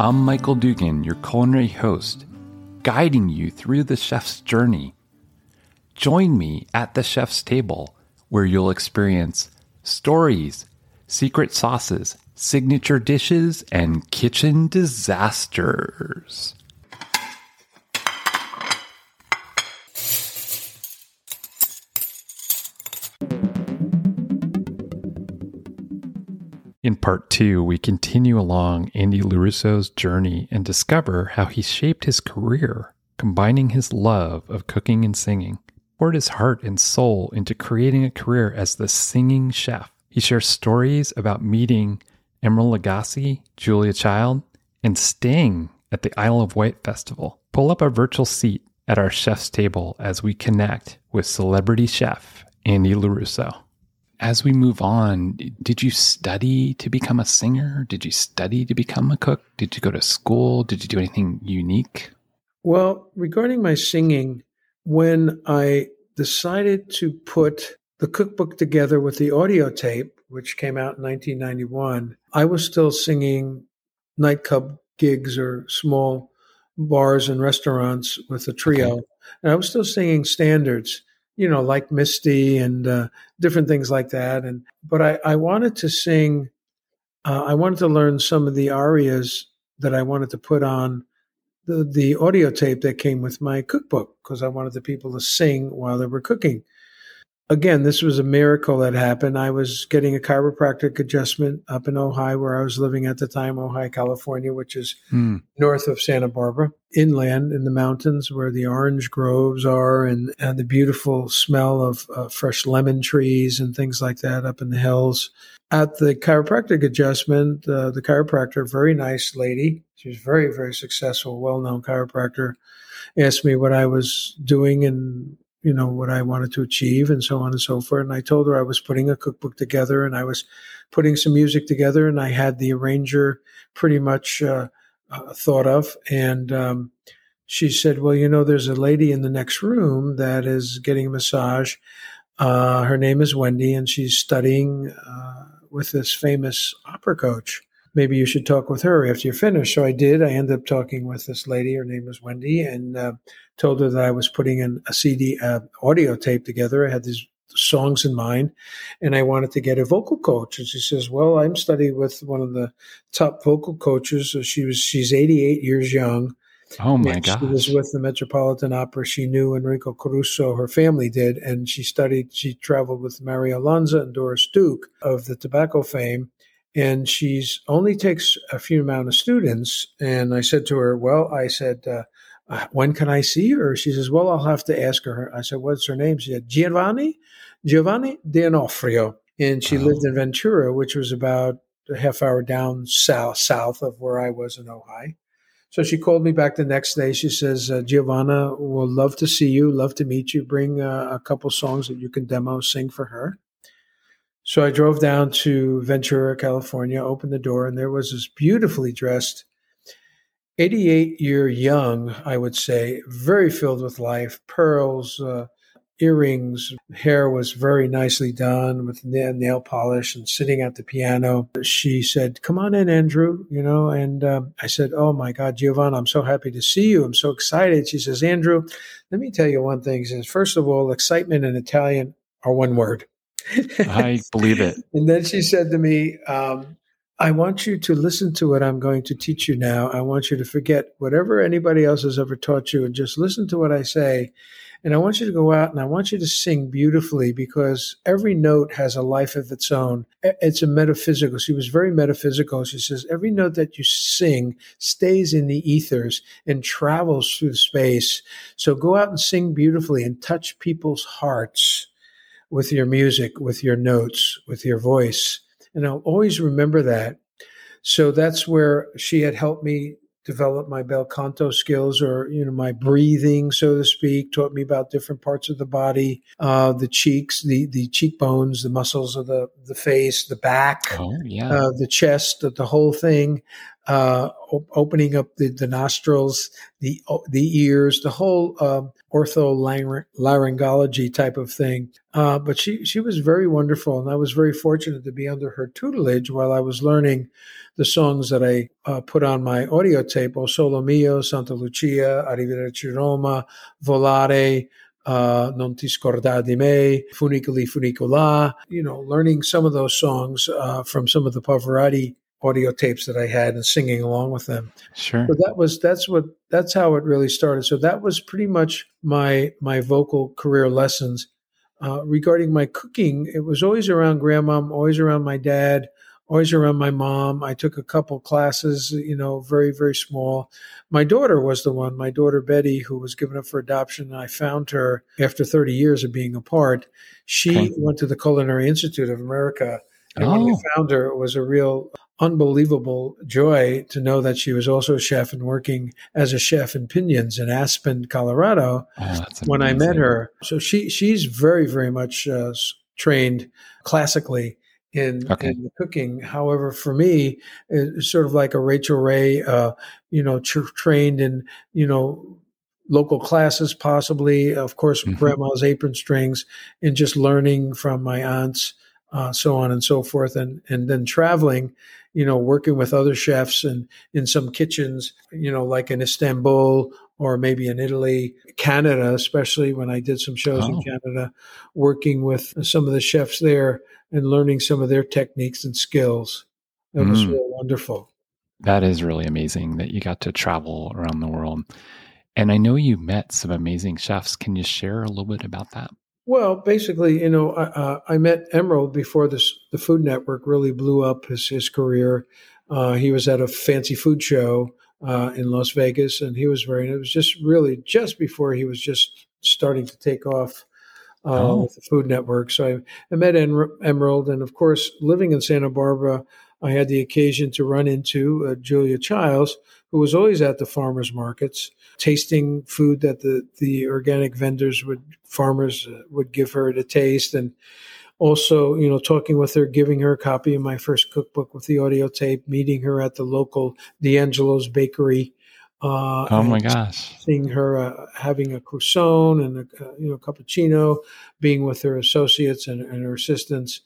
I'm Michael Dugan, your culinary host, guiding you through the chef's journey. Join me at the chef's table, where you'll experience stories, secret sauces, signature dishes, and kitchen disasters. In part two, we continue along Andy LoRusso's journey and discover how he shaped his career, combining his love of cooking and singing, poured his heart and soul into creating a career as the singing chef. He shares stories about meeting Emeril Lagasse, Julia Child, and Sting at the Isle of Wight Festival. Pull up a virtual seat at our chef's table as we connect with celebrity chef Andy LoRusso as we move on, did you study to become a singer? Did you study to become a cook? Did you go to school? Did you do anything unique? Well, regarding my singing, when I decided to put the cookbook together with the audio tape, which came out in 1991, I was still singing nightclub gigs or small bars and restaurants with a trio. Okay. And I was still singing standards you know, like Misty and uh, different things like that. And but I, I wanted to sing. Uh, I wanted to learn some of the arias that I wanted to put on the the audio tape that came with my cookbook because I wanted the people to sing while they were cooking again, this was a miracle that happened. I was getting a chiropractic adjustment up in Ojai, where I was living at the time, Ojai, California, which is mm. north of Santa Barbara, inland in the mountains where the orange groves are and, and the beautiful smell of uh, fresh lemon trees and things like that up in the hills. At the chiropractic adjustment, uh, the chiropractor, very nice lady, she was very, very successful, well known chiropractor, asked me what I was doing and you know, what I wanted to achieve and so on and so forth. And I told her I was putting a cookbook together and I was putting some music together and I had the arranger pretty much uh, uh, thought of. And um, she said, Well, you know, there's a lady in the next room that is getting a massage. Uh, her name is Wendy and she's studying uh, with this famous opera coach maybe you should talk with her after you're finished. So I did. I ended up talking with this lady. Her name was Wendy, and uh, told her that I was putting in a CD uh, audio tape together. I had these songs in mind, and I wanted to get a vocal coach. And she says, "Well, I'm studying with one of the top vocal coaches. So she was she's 88 years young." Oh my god! She was with the Metropolitan Opera. She knew Enrico Caruso. Her family did, and she studied. She traveled with Mario Lanza and Doris Duke of the tobacco fame, and she's only takes a few amount of students. And I said to her, "Well, I said." Uh, uh, when can I see her? She says, well, I'll have to ask her. I said, what's her name? She said, Giovanni, Giovanni D'Onofrio. And she oh. lived in Ventura, which was about a half hour down south, south of where I was in Ojai. So she called me back the next day. She says, uh, Giovanna will love to see you, love to meet you. Bring uh, a couple songs that you can demo, sing for her. So I drove down to Ventura, California, opened the door, and there was this beautifully dressed 88 year young, I would say, very filled with life, pearls, uh, earrings, hair was very nicely done with nail polish and sitting at the piano. She said, Come on in, Andrew, you know, and um, I said, Oh my God, Giovanna, I'm so happy to see you. I'm so excited. She says, Andrew, let me tell you one thing. She says, First of all, excitement in Italian are one word. I believe it. and then she said to me, um, I want you to listen to what I'm going to teach you now. I want you to forget whatever anybody else has ever taught you and just listen to what I say. And I want you to go out and I want you to sing beautifully because every note has a life of its own. It's a metaphysical. She was very metaphysical. She says, every note that you sing stays in the ethers and travels through space. So go out and sing beautifully and touch people's hearts with your music, with your notes, with your voice and I'll always remember that. So that's where she had helped me develop my bel canto skills or you know my breathing so to speak taught me about different parts of the body uh, the cheeks the the cheekbones the muscles of the the face the back oh, yeah. uh, the chest the, the whole thing uh, op- opening up the, the nostrils, the the ears, the whole um, ortholaryngology type of thing. Uh, but she she was very wonderful, and I was very fortunate to be under her tutelage while I was learning the songs that I uh, put on my audio tape: "O Solo Mio," "Santa Lucia," "Arrivederci Roma," "Volare." Uh, non ti scordar di me, Funiculi Funicola, you know, learning some of those songs uh, from some of the Pavarotti audio tapes that I had and singing along with them. Sure. So that was that's what that's how it really started. So that was pretty much my my vocal career lessons. Uh, regarding my cooking, it was always around grandma, always around my dad, always around my mom. I took a couple classes, you know, very very small. My daughter was the one, my daughter Betty, who was given up for adoption. I found her after 30 years of being apart. She Okay. went to the Culinary Institute of America. And Oh. when I found her, it was a real unbelievable joy to know that she was also a chef and working as a chef in Piñons in Aspen, Colorado. Oh, When I met her, so she she's very very much uh, trained classically in, Okay. in the cooking. However, for me, it's sort of like a Rachael Ray, uh, you know, tr- trained in you know local classes, possibly, of course, Mhm. grandma's apron strings, and just learning from my aunts, uh, so on and so forth, and and then traveling, you know, working with other chefs and in some kitchens, you know, like in Istanbul or maybe in Italy, Canada, especially when I did some shows Oh. in Canada, working with some of the chefs there and learning some of their techniques and skills. It was Mm. real wonderful. That is really amazing that you got to travel around the world. And I know you met some amazing chefs. Can you share a little bit about that? Well, basically, you know, I, uh, I met Emeril before this. The Food Network really blew up his his career. Uh, he was at a fancy food show uh, in Las Vegas, and he was very. It was just really just before he was just starting to take off uh, Oh. with the Food Network. So I, I met Em- Emeril, and of course, living in Santa Barbara, I had the occasion to run into uh, Julia Childs, who was always at the farmers markets, tasting food that the the organic vendors would farmers uh, would give her to taste, and also you know talking with her, giving her a copy of my first cookbook with the audio tape, meeting her at the local D'Angelo's Bakery. Uh, Oh my gosh. seeing her uh, having a croissant and a uh, you know cappuccino, being with her associates and, and her assistants.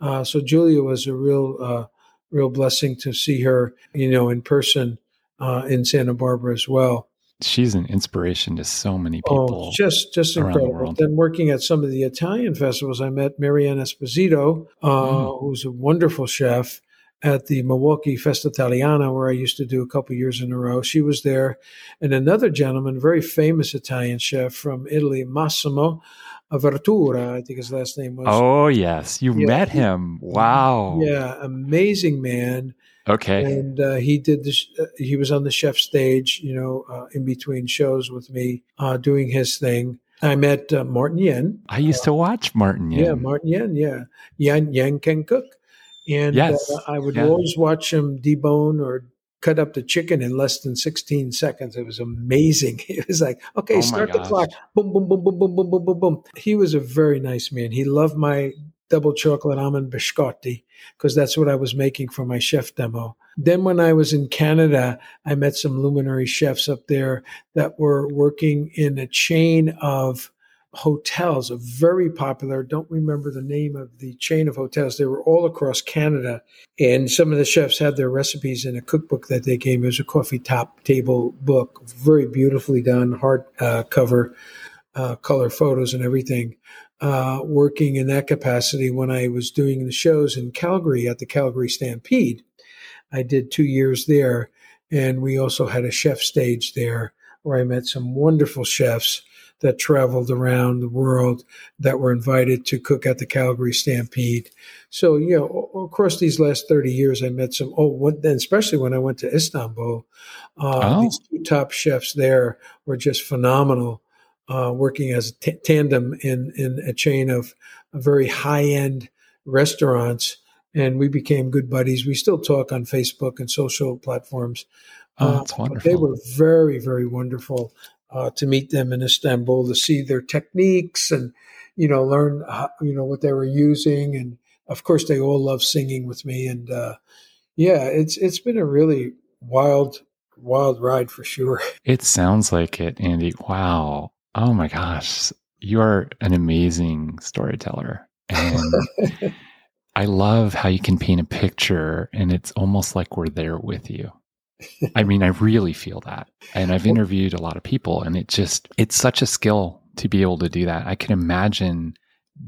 Uh, so Julia was a real uh, real blessing to see her you know in person uh, in Santa Barbara as well. She's an inspiration to so many people. Oh, people. just just the incredible. world. Then working at some of the Italian festivals, I met Mary Ann Esposito, uh, Mm. who's a wonderful chef at the Milwaukee Festa Italiana, where I used to do a couple years in a row. She was there, and another gentleman, very famous Italian chef from Italy, Massimo Avertura, I think his last name was. oh, yes. You Yeah. met him. Wow. Yeah, amazing man. Okay. and uh, he did this. Uh, he was on the chef stage, you know, uh, in between shows with me, uh, doing his thing. I met uh, Martin Yan. I used to watch Martin Yan. Yeah, Martin Yan. Yeah, Yan Yan can cook, and Yes, uh, I would yeah. always watch him debone or cut up the chicken in less than 16 seconds. It was amazing. It was like, okay, Oh start the clock. Boom, boom, boom, boom, boom, boom, boom, boom, boom. He was a very nice man. He loved my double chocolate almond biscotti because that's what I was making for my chef demo. Then when I was in Canada, I met some luminary chefs up there that were working in a chain of hotels, a very popular, don't remember the name of the chain of hotels. They were all across Canada. And some of the chefs had their recipes in a cookbook that they gave. It was a coffee top table book, very beautifully done, hard uh, cover, uh, color photos and everything. Uh, working in that capacity when I was doing the shows in Calgary at the Calgary Stampede. I did two years there. And we also had a chef stage there where I met some wonderful chefs that traveled around the world that were invited to cook at the Calgary Stampede. So, you know, across these last 30 years, I met some, oh, what, then especially when I went to Istanbul, uh, Oh. these two top chefs there were just phenomenal, uh, working as a t- tandem in, in a chain of very high end restaurants. And we became good buddies. We still talk on Facebook and social platforms. Oh, Uh, that's but wonderful. They were very, very wonderful uh, to meet them in Istanbul, to see their techniques and, you know, learn, how, you know, what they were using. And of course, they all love singing with me. And uh, yeah, it's it's been a really, wild, wild ride for sure. It sounds like it, Andy. Wow. Oh my gosh. You are an amazing storyteller. And I love how you can paint a picture and it's almost like we're there with you. I mean, I really feel that. And I've interviewed a lot of people and it just, it's such a skill to be able to do that. I can imagine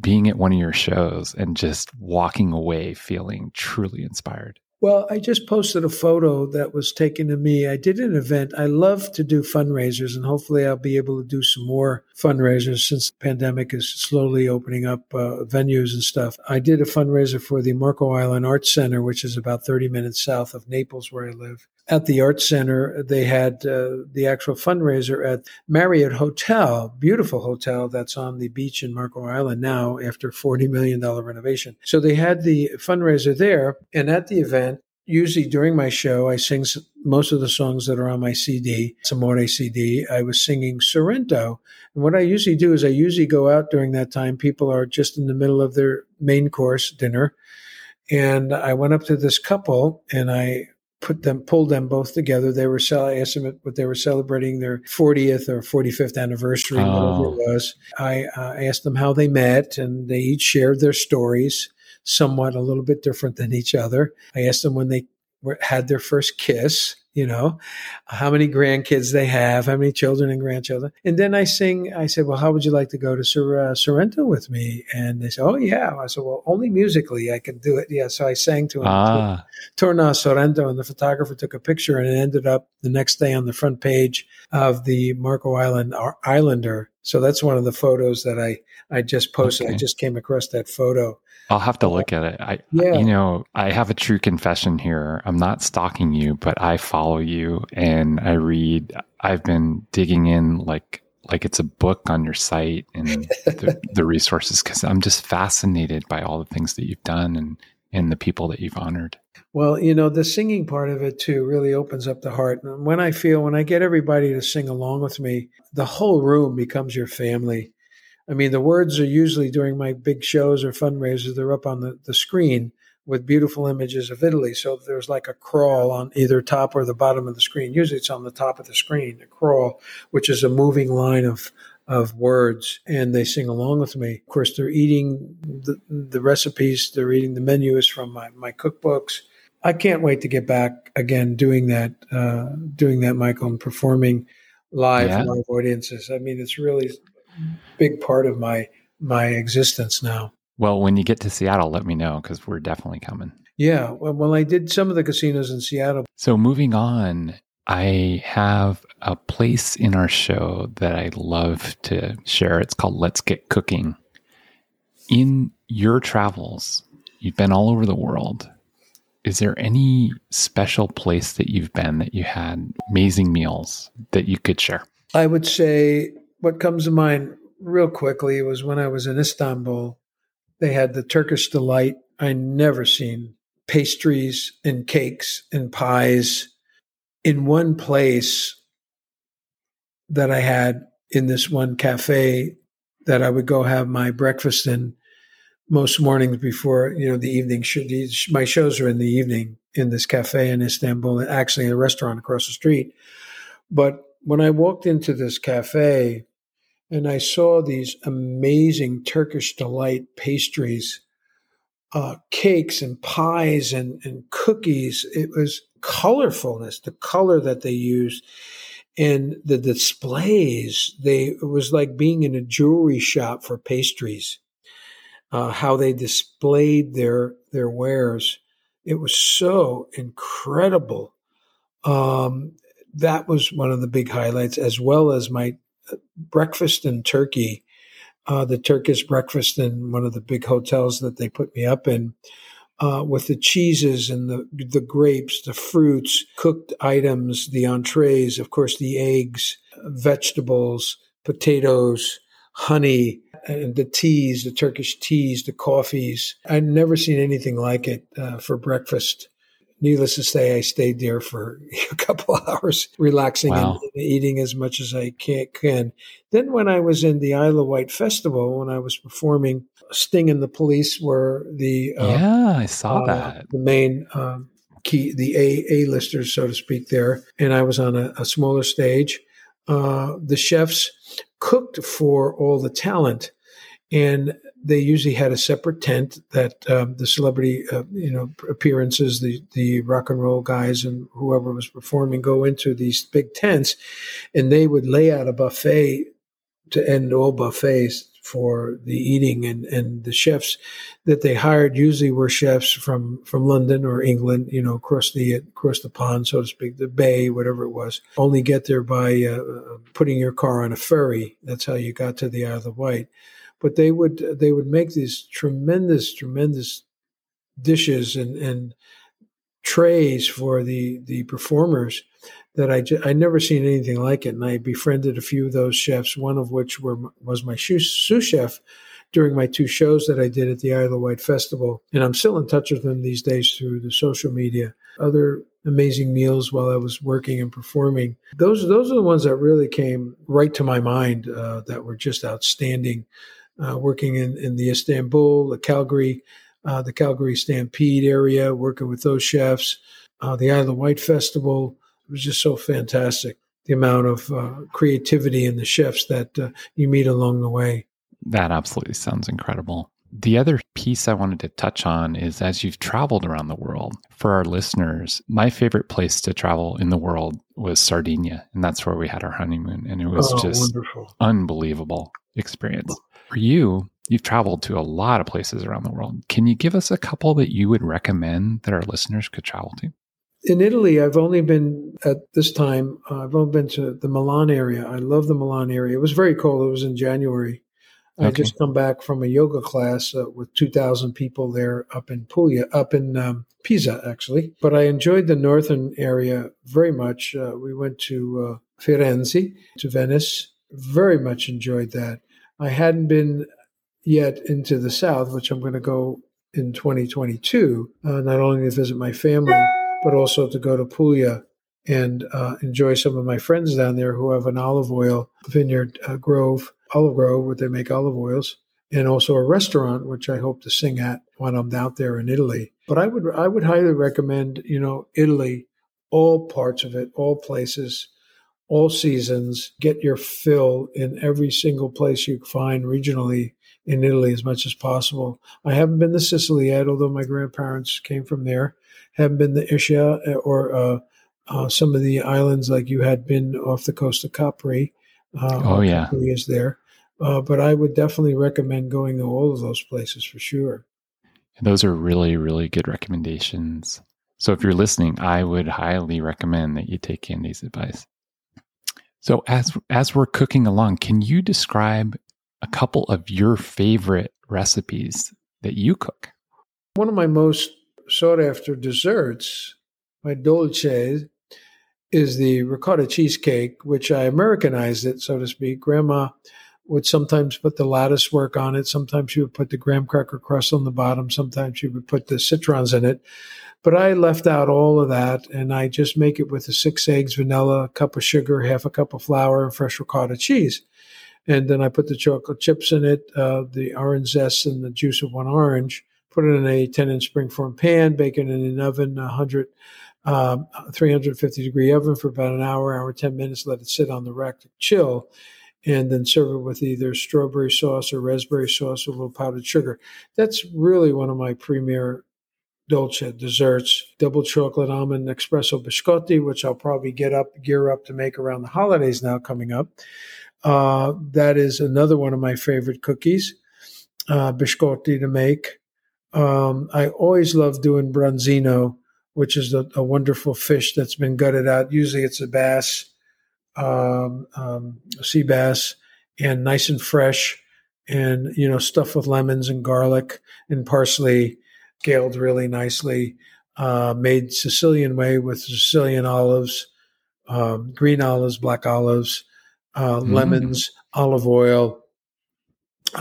being at one of your shows and just walking away feeling truly inspired. Well, I just posted a photo that was taken of me. I did an event. I love to do fundraisers, and hopefully, I'll be able to do some more fundraisers since the pandemic is slowly opening up uh, venues and stuff. I did a fundraiser for the Marco Island Arts Center, which is about 30 minutes south of Naples, where I live at the Art Center, they had uh, the actual fundraiser at Marriott Hotel, beautiful hotel that's on the beach in Marco Island now after $40 million renovation. So they had the fundraiser there. And at the event, usually during my show, I sing most of the songs that are on my CD, Samore CD. I was singing Sorrento. And what I usually do is I usually go out during that time. People are just in the middle of their main course dinner. And I went up to this couple and I put them, pulled them both together. They were, I asked them what they were celebrating their 40th or 45th anniversary, oh. whatever it was. I uh, asked them how they met, and they each shared their stories, somewhat a little bit different than each other. I asked them when they were, had their first kiss you know, how many grandkids they have, how many children and grandchildren. And then I sing, I said, well, how would you like to go to Sor- uh, Sorrento with me? And they said, oh, yeah. I said, well, only musically I can do it. Yeah. So I sang to him, ah. Torna Sorrento, and the photographer took a picture and it ended up the next day on the front page of the Marco Island Islander. So that's one of the photos that I, I just posted. Okay. I just came across that photo. I'll have to look at it. I, yeah. you know, I have a true confession here. I'm not stalking you, but I follow you and I read. I've been digging in like like it's a book on your site and the, the resources because I'm just fascinated by all the things that you've done and and the people that you've honored. Well, you know, the singing part of it too really opens up the heart. And when I feel when I get everybody to sing along with me, the whole room becomes your family I mean, the words are usually during my big shows or fundraisers, they're up on the, the screen with beautiful images of Italy. So there's like a crawl on either top or the bottom of the screen. Usually it's on the top of the screen, a crawl, which is a moving line of of words and they sing along with me. Of course, they're eating the, the recipes, they're eating the menus from my, my cookbooks. I can't wait to get back again doing that, uh, doing that, Michael, and performing live yeah. live audiences. I mean, it's really big part of my my existence now. Well, when you get to Seattle, let me know because we're definitely coming. Yeah, well, well, I did some of the casinos in Seattle. So moving on, I have a place in our show that I love to share. It's called Let's Get Cooking. In your travels, you've been all over the world. Is there any special place that you've been that you had amazing meals that you could share? I would say what comes to mind real quickly was when I was in Istanbul. They had the Turkish delight. I never seen pastries and cakes and pies in one place that I had in this one cafe that I would go have my breakfast in most mornings before you know the evening. My shows are in the evening in this cafe in Istanbul, actually in a restaurant across the street. But when I walked into this cafe, and I saw these amazing Turkish delight pastries, uh, cakes and pies and, and cookies. It was colorfulness, the color that they used, and the displays. They it was like being in a jewelry shop for pastries. Uh, how they displayed their their wares, it was so incredible. Um, that was one of the big highlights, as well as my breakfast in Turkey, uh, the Turkish breakfast in one of the big hotels that they put me up in, uh, with the cheeses and the the grapes, the fruits, cooked items, the entrees, of course, the eggs, vegetables, potatoes, honey, and the teas, the Turkish teas, the coffees. I'd never seen anything like it uh, for breakfast needless to say, I stayed there for a couple hours, relaxing wow. and eating as much as I can, can. Then, when I was in the Isle of Wight Festival, when I was performing, Sting and the Police were the uh, yeah, I saw uh, that. the main um, key the A A listers, so to speak, there, and I was on a, a smaller stage. Uh, the chefs cooked for all the talent, and they usually had a separate tent that um, the celebrity, uh, you know, appearances, the the rock and roll guys and whoever was performing go into these big tents, and they would lay out a buffet to end all buffets for the eating and, and the chefs that they hired usually were chefs from, from London or England, you know, across the across the pond, so to speak, the bay, whatever it was. Only get there by uh, putting your car on a ferry. That's how you got to the Isle of Wight but they would they would make these tremendous tremendous dishes and and trays for the the performers that I just, I never seen anything like it and I befriended a few of those chefs one of which were was my sous chef during my two shows that I did at the Isle of Wight Festival and I'm still in touch with them these days through the social media other amazing meals while I was working and performing those those are the ones that really came right to my mind uh, that were just outstanding uh, working in, in the Istanbul, the Calgary, uh, the Calgary Stampede area, working with those chefs, uh, the Isle of Wight Festival. It was just so fantastic. The amount of uh, creativity in the chefs that uh, you meet along the way. That absolutely sounds incredible. The other piece I wanted to touch on is as you've traveled around the world, for our listeners, my favorite place to travel in the world was Sardinia. And that's where we had our honeymoon. And it was oh, just wonderful. unbelievable experience for you, you've traveled to a lot of places around the world. Can you give us a couple that you would recommend that our listeners could travel to? In Italy, I've only been at this time, uh, I've only been to the Milan area. I love the Milan area. It was very cold. It was in January. Okay. I just come back from a yoga class uh, with 2,000 people there up in Puglia, up in um, Pisa, actually. But I enjoyed the northern area very much. Uh, we went to uh, Firenze, to Venice. Very much enjoyed that. I hadn't been yet into the South, which I'm going to go in 2022, uh, not only to visit my family, but also to go to Puglia and uh, enjoy some of my friends down there who have an olive oil vineyard uh, grove, olive grove, where they make olive oils, and also a restaurant, which I hope to sing at when I'm out there in Italy. But I would I would highly recommend, you know, Italy, all parts of it, all places all seasons, get your fill in every single place you find regionally in Italy as much as possible. I haven't been to Sicily yet, although my grandparents came from there. Haven't been the Ischia uh, or uh, uh, some of the islands like you had been off the coast of Capri. Uh, oh yeah, Capri is there. Uh, but I would definitely recommend going to all of those places for sure. Those are really, really good recommendations. So if you're listening, I would highly recommend that you take Andy's advice. So as as we're cooking along, can you describe a couple of your favorite recipes that you cook? One of my most sought after desserts, my dolce, is the ricotta cheesecake, which I Americanized it, so to speak. Grandma would sometimes put the lattice work on it. Sometimes she would put the graham cracker crust on the bottom. Sometimes she would put the citrons in it. But I left out all of that and I just make it with the six eggs, vanilla, a cup of sugar, half a cup of flour, and fresh ricotta cheese. And then I put the chocolate chips in it, uh, the orange zest, and the juice of one orange. Put it in a 10 inch springform pan, bake it in an oven, 100, um, 350 degree oven for about an hour, hour, 10 minutes. Let it sit on the rack to chill. And then serve it with either strawberry sauce or raspberry sauce with a little powdered sugar. That's really one of my premier dolce desserts, double chocolate almond espresso biscotti, which I'll probably get up, gear up to make around the holidays now coming up. Uh, that is another one of my favorite cookies, uh, biscotti to make. Um, I always love doing branzino, which is a, a, wonderful fish that's been gutted out. Usually it's a bass, um, um, sea bass, and nice and fresh, and you know stuffed with lemons and garlic and parsley scaled really nicely, uh, made Sicilian way with Sicilian olives, um, green olives, black olives, uh, mm. lemons, olive oil,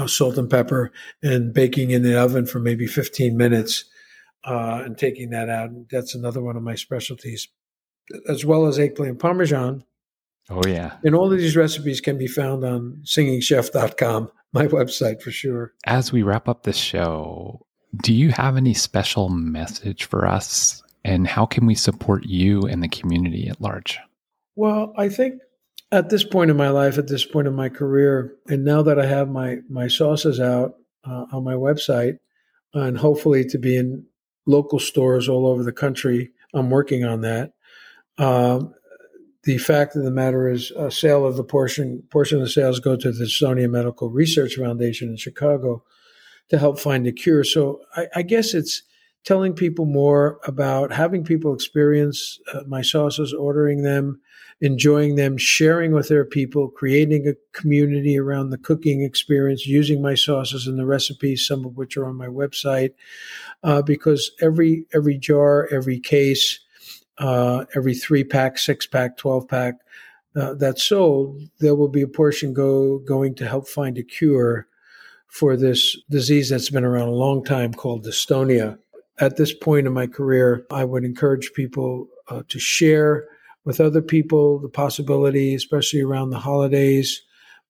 salt and pepper, and baking in the oven for maybe 15 minutes uh, and taking that out. That's another one of my specialties, as well as eggplant parmesan. Oh, yeah. And all of these recipes can be found on singingchef.com, my website for sure. As we wrap up this show, do you have any special message for us And how can we support you and the community at large? Well, I think at this point in my life, at this point in my career, and now that I have my my sauces out uh, on my website, and hopefully to be in local stores all over the country, I'm working on that. Um, the fact of the matter is, a sale of the portion portion of the sales go to the Dystonia Medical Research Foundation in Chicago to help find a cure. So I, I guess it's telling people more about having people experience uh, my sauces, ordering them, enjoying them, sharing with their people, creating a community around the cooking experience, using my sauces and the recipes, some of which are on my website, uh, because every every jar, every case, uh, every three pack, six pack, twelve pack uh, that's sold, there will be a portion go going to help find a cure for this disease that's been around a long time called dystonia. At this point in my career, I would encourage people uh, to share with other people the possibility, especially around the holidays,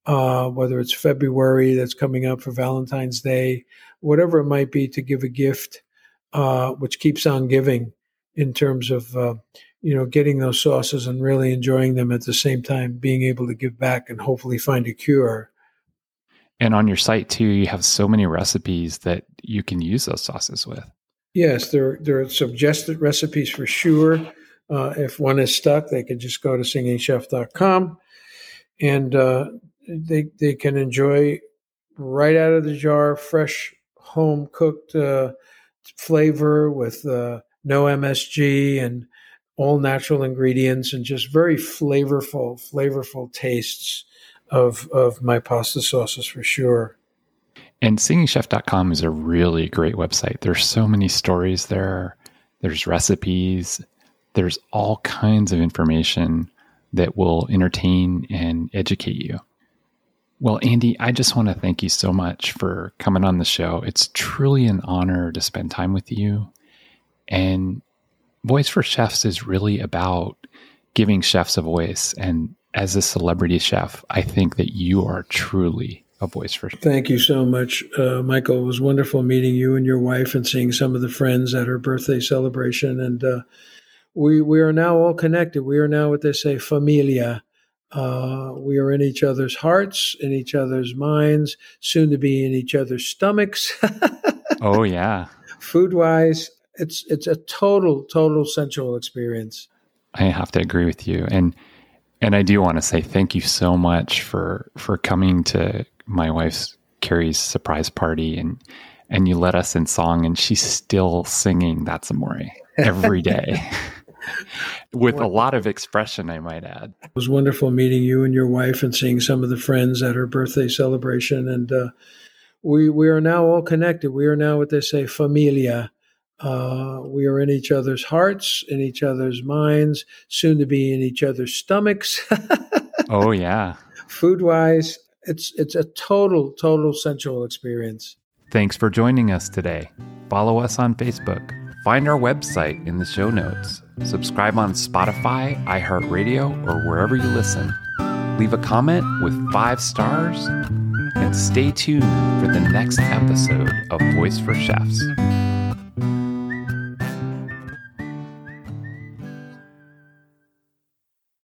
uh, whether it's February that's coming up for Valentine's Day, whatever it might be, to give a gift, uh, which keeps on giving in terms of uh, you know getting those sauces and really enjoying them at the same time, being able to give back and hopefully find a cure and on your site too, you have so many recipes that you can use those sauces with. Yes, there, there are suggested recipes for sure. Uh, if one is stuck, they can just go to singingchef.com and uh, they, they can enjoy right out of the jar fresh home cooked uh, flavor with uh, no MSG and all natural ingredients and just very flavorful, flavorful tastes of of my pasta sauces for sure. And singingchef.com is a really great website. There's so many stories there. There's recipes. There's all kinds of information that will entertain and educate you. Well, Andy, I just want to thank you so much for coming on the show. It's truly an honor to spend time with you. And Voice for Chefs is really about giving chefs a voice and as a celebrity chef, I think that you are truly a voice for. Thank you so much, uh, Michael. It was wonderful meeting you and your wife and seeing some of the friends at her birthday celebration. And uh, we we are now all connected. We are now what they say, familia. Uh, we are in each other's hearts, in each other's minds, soon to be in each other's stomachs. oh yeah, food wise, it's it's a total total sensual experience. I have to agree with you, and and I do want to say thank you so much for for coming to my wife's Carrie's surprise party and and you let us in song and she's still singing That's Amore every day. With a lot of expression, I might add. It was wonderful meeting you and your wife and seeing some of the friends at her birthday celebration. And uh, we we are now all connected. We are now what they say, familia. Uh, we are in each other's hearts, in each other's minds, soon to be in each other's stomachs. oh yeah. Food wise, it's it's a total total sensual experience. Thanks for joining us today. Follow us on Facebook. Find our website in the show notes. Subscribe on Spotify, iHeartRadio, or wherever you listen. Leave a comment with five stars and stay tuned for the next episode of Voice for Chefs.